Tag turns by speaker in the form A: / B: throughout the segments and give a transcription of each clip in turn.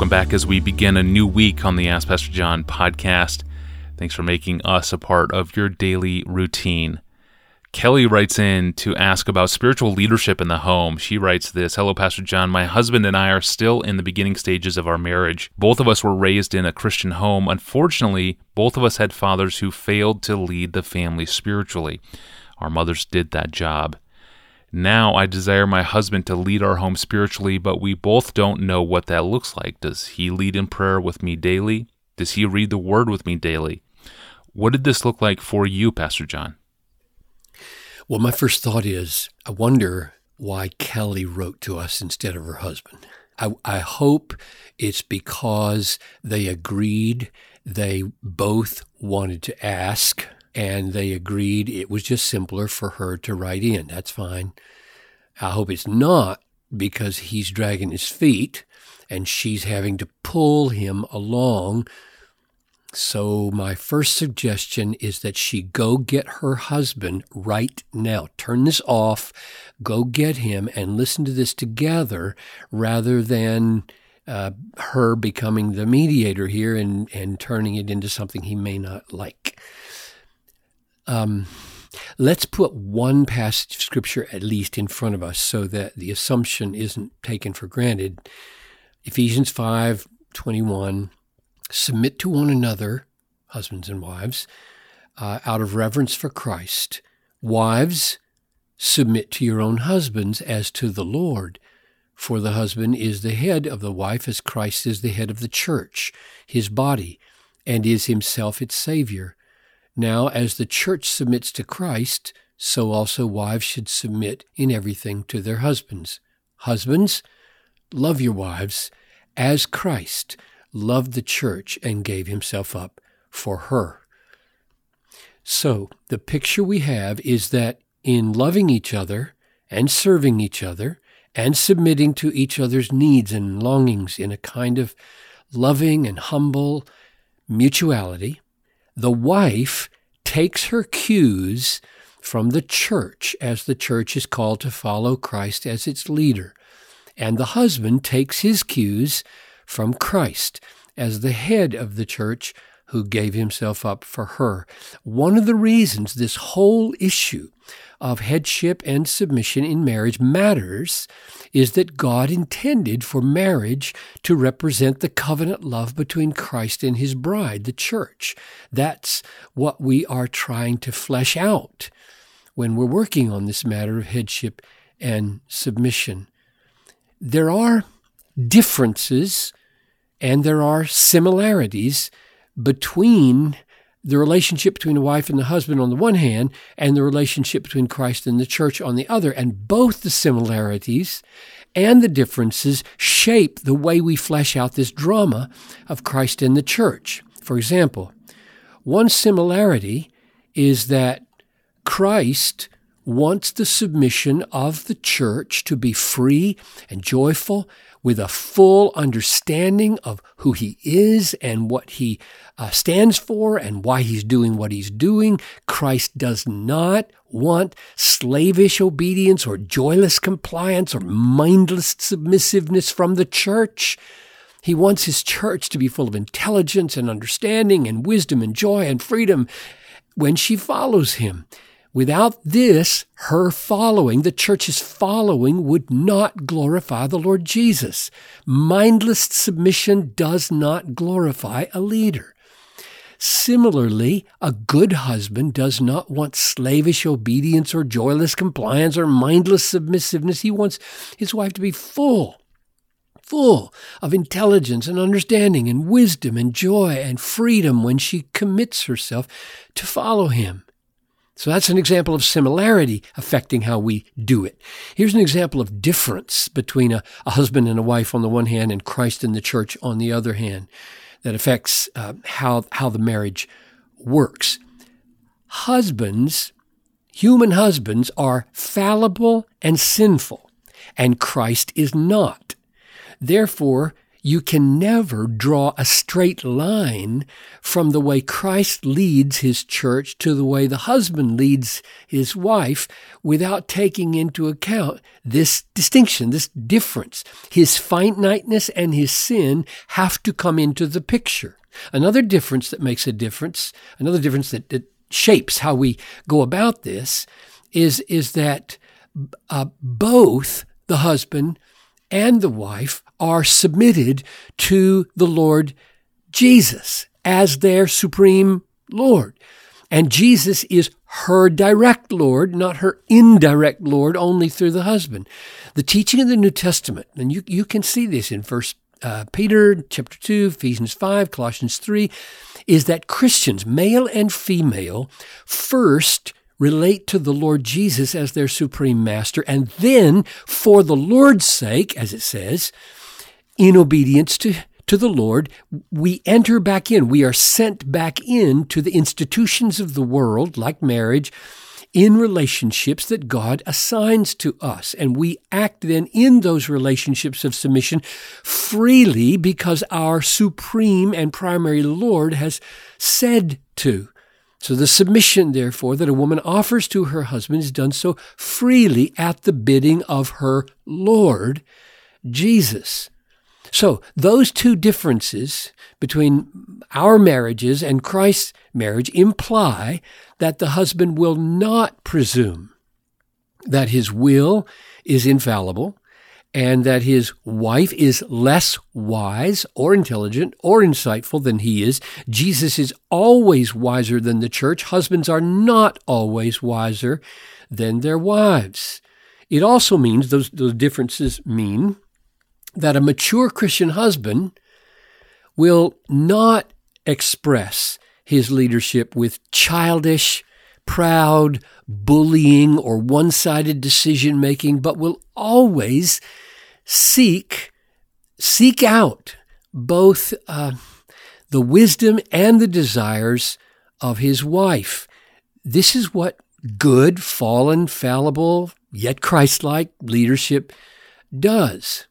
A: Welcome back as we begin a new week on the Ask Pastor John podcast. Thanks for making us a part of your daily routine. Kelly writes in to ask about spiritual leadership in the home. She writes this Hello, Pastor John. My husband and I are still in the beginning stages of our marriage. Both of us were raised in a Christian home. Unfortunately, both of us had fathers who failed to lead the family spiritually. Our mothers did that job. Now I desire my husband to lead our home spiritually, but we both don't know what that looks like. Does he lead in prayer with me daily? Does he read the word with me daily? What did this look like for you, Pastor John?
B: Well, my first thought is I wonder why Kelly wrote to us instead of her husband. I, I hope it's because they agreed, they both wanted to ask and they agreed it was just simpler for her to write in. That's fine. I hope it's not because he's dragging his feet and she's having to pull him along. So, my first suggestion is that she go get her husband right now. Turn this off, go get him, and listen to this together rather than uh, her becoming the mediator here and, and turning it into something he may not like. Um, let's put one passage of scripture at least in front of us so that the assumption isn't taken for granted. Ephesians 5 21, submit to one another, husbands and wives, uh, out of reverence for Christ. Wives, submit to your own husbands as to the Lord. For the husband is the head of the wife, as Christ is the head of the church, his body, and is himself its Savior. Now, as the church submits to Christ, so also wives should submit in everything to their husbands. Husbands, love your wives as Christ loved the church and gave himself up for her. So, the picture we have is that in loving each other and serving each other and submitting to each other's needs and longings in a kind of loving and humble mutuality, the wife takes her cues from the church, as the church is called to follow Christ as its leader. And the husband takes his cues from Christ as the head of the church who gave himself up for her. One of the reasons this whole issue of headship and submission in marriage matters is that God intended for marriage to represent the covenant love between Christ and his bride, the church. That's what we are trying to flesh out when we're working on this matter of headship and submission. There are differences and there are similarities between the relationship between the wife and the husband on the one hand, and the relationship between Christ and the church on the other. And both the similarities and the differences shape the way we flesh out this drama of Christ and the church. For example, one similarity is that Christ wants the submission of the church to be free and joyful with a full understanding of who he is and what he uh, stands for and why he's doing what he's doing. Christ does not want slavish obedience or joyless compliance or mindless submissiveness from the church. He wants his church to be full of intelligence and understanding and wisdom and joy and freedom when she follows him. Without this, her following, the church's following, would not glorify the Lord Jesus. Mindless submission does not glorify a leader. Similarly, a good husband does not want slavish obedience or joyless compliance or mindless submissiveness. He wants his wife to be full, full of intelligence and understanding and wisdom and joy and freedom when she commits herself to follow him. So that's an example of similarity affecting how we do it. Here's an example of difference between a, a husband and a wife on the one hand and Christ and the church on the other hand that affects uh, how, how the marriage works. Husbands, human husbands, are fallible and sinful, and Christ is not. Therefore, you can never draw a straight line from the way Christ leads his church to the way the husband leads his wife without taking into account this distinction, this difference. His finiteness and his sin have to come into the picture. Another difference that makes a difference, another difference that, that shapes how we go about this is, is that uh, both the husband and the wife are submitted to the Lord Jesus as their supreme Lord. And Jesus is her direct Lord, not her indirect Lord, only through the husband. The teaching of the New Testament, and you, you can see this in First uh, Peter chapter 2, Ephesians 5, Colossians 3, is that Christians, male and female, first relate to the Lord Jesus as their supreme master, and then, for the Lord's sake, as it says, in obedience to, to the Lord, we enter back in. We are sent back in to the institutions of the world, like marriage, in relationships that God assigns to us. And we act then in those relationships of submission freely because our supreme and primary Lord has said to. So the submission, therefore, that a woman offers to her husband is done so freely at the bidding of her Lord, Jesus. So those two differences between our marriages and Christ's marriage imply that the husband will not presume that his will is infallible and that his wife is less wise or intelligent or insightful than he is. Jesus is always wiser than the church. Husbands are not always wiser than their wives. It also means, those, those differences mean, that a mature Christian husband will not express his leadership with childish, proud, bullying, or one sided decision making, but will always seek, seek out both uh, the wisdom and the desires of his wife. This is what good, fallen, fallible, yet Christ like leadership does.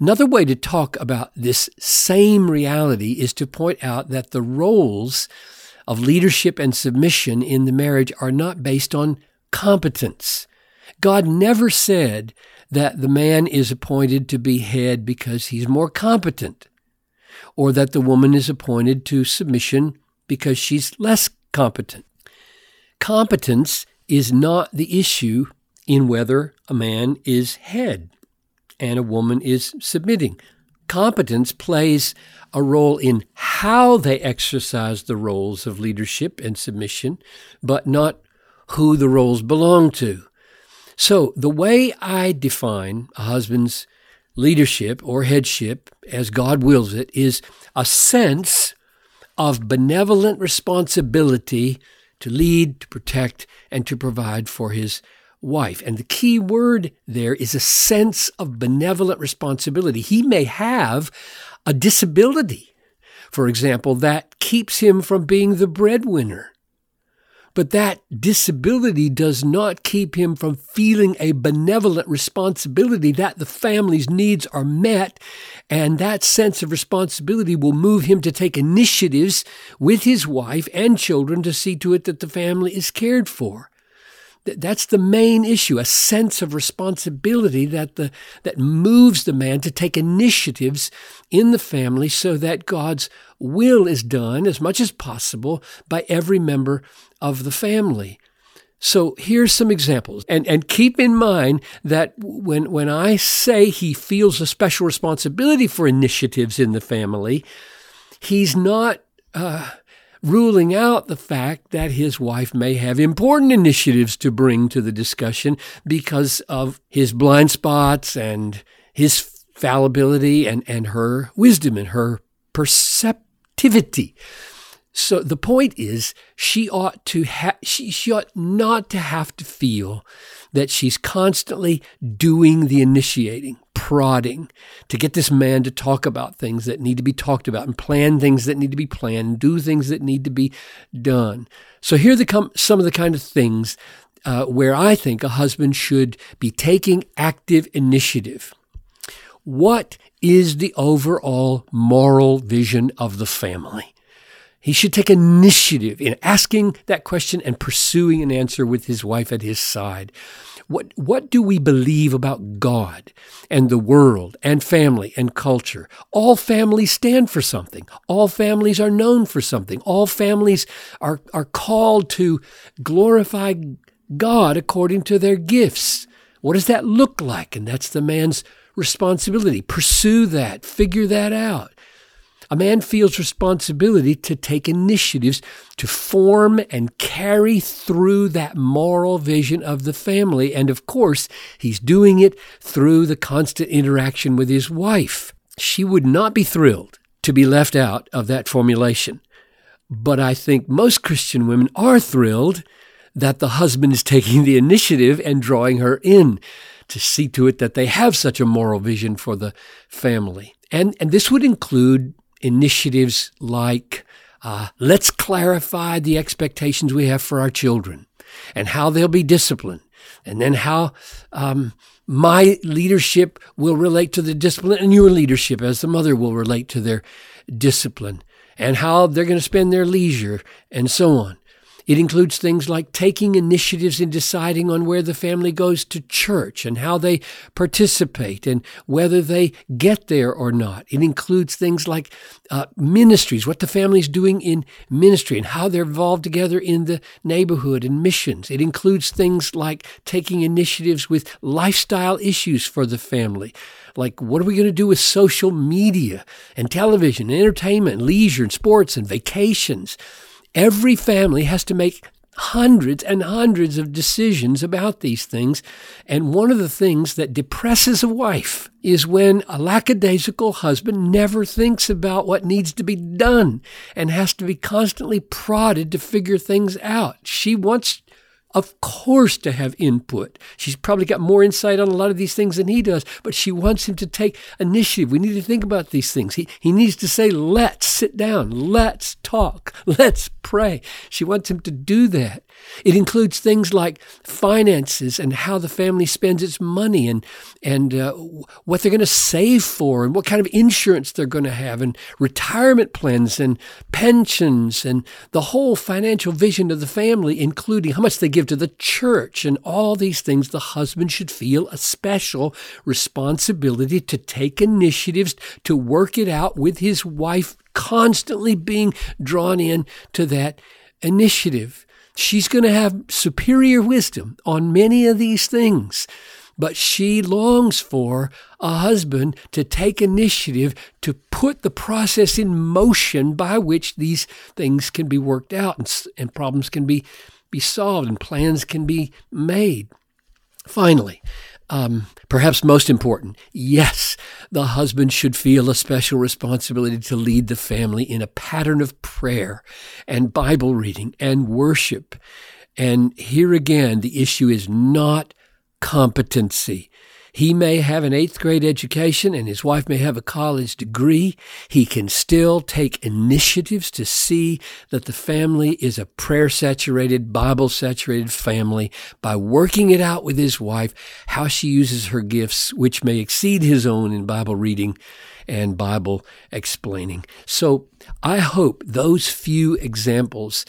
B: Another way to talk about this same reality is to point out that the roles of leadership and submission in the marriage are not based on competence. God never said that the man is appointed to be head because he's more competent, or that the woman is appointed to submission because she's less competent. Competence is not the issue in whether a man is head and a woman is submitting. Competence plays a role in how they exercise the roles of leadership and submission, but not who the roles belong to. So, the way I define a husband's leadership or headship, as God wills it, is a sense of benevolent responsibility to lead, to protect, and to provide for his wife. And the key word there is a sense of benevolent responsibility. He may have a disability, for example, that keeps him from being the breadwinner. But that disability does not keep him from feeling a benevolent responsibility that the family's needs are met. And that sense of responsibility will move him to take initiatives with his wife and children to see to it that the family is cared for. That's the main issue, a sense of responsibility that, the, that moves the man to take initiatives in the family so that God's will is done as much as possible by every member of the family. So here's some examples. And, and keep in mind that when, when I say he feels a special responsibility for initiatives in the family, he's not uh, ruling out the fact that his wife may have important initiatives to bring to the discussion because of his blind spots and his fallibility and, and her wisdom and her perceptivity. So the point is, she ought to ha- she, she ought not to have to feel that she's constantly doing the initiating, prodding to get this man to talk about things that need to be talked about and plan things that need to be planned, do things that need to be done. So here are come some of the kind of things uh, where I think a husband should be taking active initiative. What is the overall moral vision of the family? He should take initiative in asking that question and pursuing an answer with his wife at his side. What, what do we believe about God and the world and family and culture? All families stand for something. All families are known for something. All families are, are called to glorify God according to their gifts. What does that look like? And that's the man's responsibility. Pursue that, figure that out. A man feels responsibility to take initiatives to form and carry through that moral vision of the family. And of course, he's doing it through the constant interaction with his wife. She would not be thrilled to be left out of that formulation. But I think most Christian women are thrilled that the husband is taking the initiative and drawing her in to see to it that they have such a moral vision for the family. And, and this would include initiatives like uh, let's clarify the expectations we have for our children and how they'll be disciplined, and then how um, my leadership will relate to the discipline, and your leadership as the mother will relate to their discipline, and how they're going to spend their leisure, and so on. It includes things like taking initiatives in deciding on where the family goes to church and how they participate and whether they get there or not. It includes things like uh, ministries, what the family's doing in ministry and how they're involved together in the neighborhood and missions. It includes things like taking initiatives with lifestyle issues for the family like what are we going to do with social media and television and entertainment and leisure and sports and vacations Every family has to make hundreds and hundreds of decisions about these things. And one of the things that depresses a wife is when a lackadaisical husband never thinks about what needs to be done and has to be constantly prodded to figure things out. She wants of course, to have input. She's probably got more insight on a lot of these things than he does, but she wants him to take initiative. We need to think about these things. He, he needs to say, let's sit down, let's talk, let's pray. She wants him to do that. It includes things like finances and how the family spends its money and, and uh, what they're going to save for and what kind of insurance they're going to have and retirement plans and pensions and the whole financial vision of the family, including how much they give to the church and all these things. The husband should feel a special responsibility to take initiatives to work it out with his wife, constantly being drawn in to that initiative. She's going to have superior wisdom on many of these things, but she longs for a husband to take initiative to put the process in motion by which these things can be worked out and, and problems can be, be solved and plans can be made. Finally, um, perhaps most important, yes, the husband should feel a special responsibility to lead the family in a pattern of prayer and Bible reading and worship. And here again, the issue is not competency. He may have an eighth grade education and his wife may have a college degree. He can still take initiatives to see that the family is a prayer saturated, Bible saturated family by working it out with his wife, how she uses her gifts, which may exceed his own in Bible reading and Bible explaining. So I hope those few examples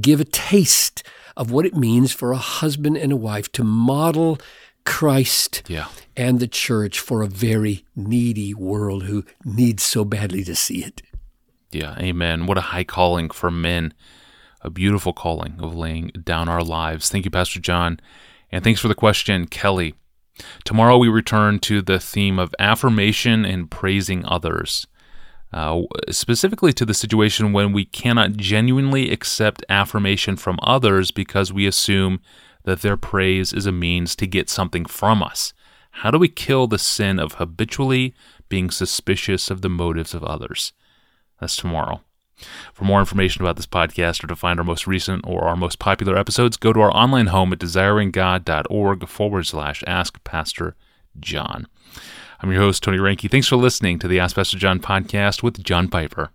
B: give a taste of what it means for a husband and a wife to model Christ
A: yeah.
B: and the church for a very needy world who needs so badly to see it.
A: Yeah, amen. What a high calling for men. A beautiful calling of laying down our lives. Thank you, Pastor John. And thanks for the question, Kelly. Tomorrow we return to the theme of affirmation and praising others. Uh, specifically to the situation when we cannot genuinely accept affirmation from others because we assume that their praise is a means to get something from us. How do we kill the sin of habitually being suspicious of the motives of others? That's tomorrow. For more information about this podcast or to find our most recent or our most popular episodes, go to our online home at desiringgod.org forward slash ask Pastor John. I'm your host, Tony Reinke. Thanks for listening to the Ask Pastor John podcast with John Piper.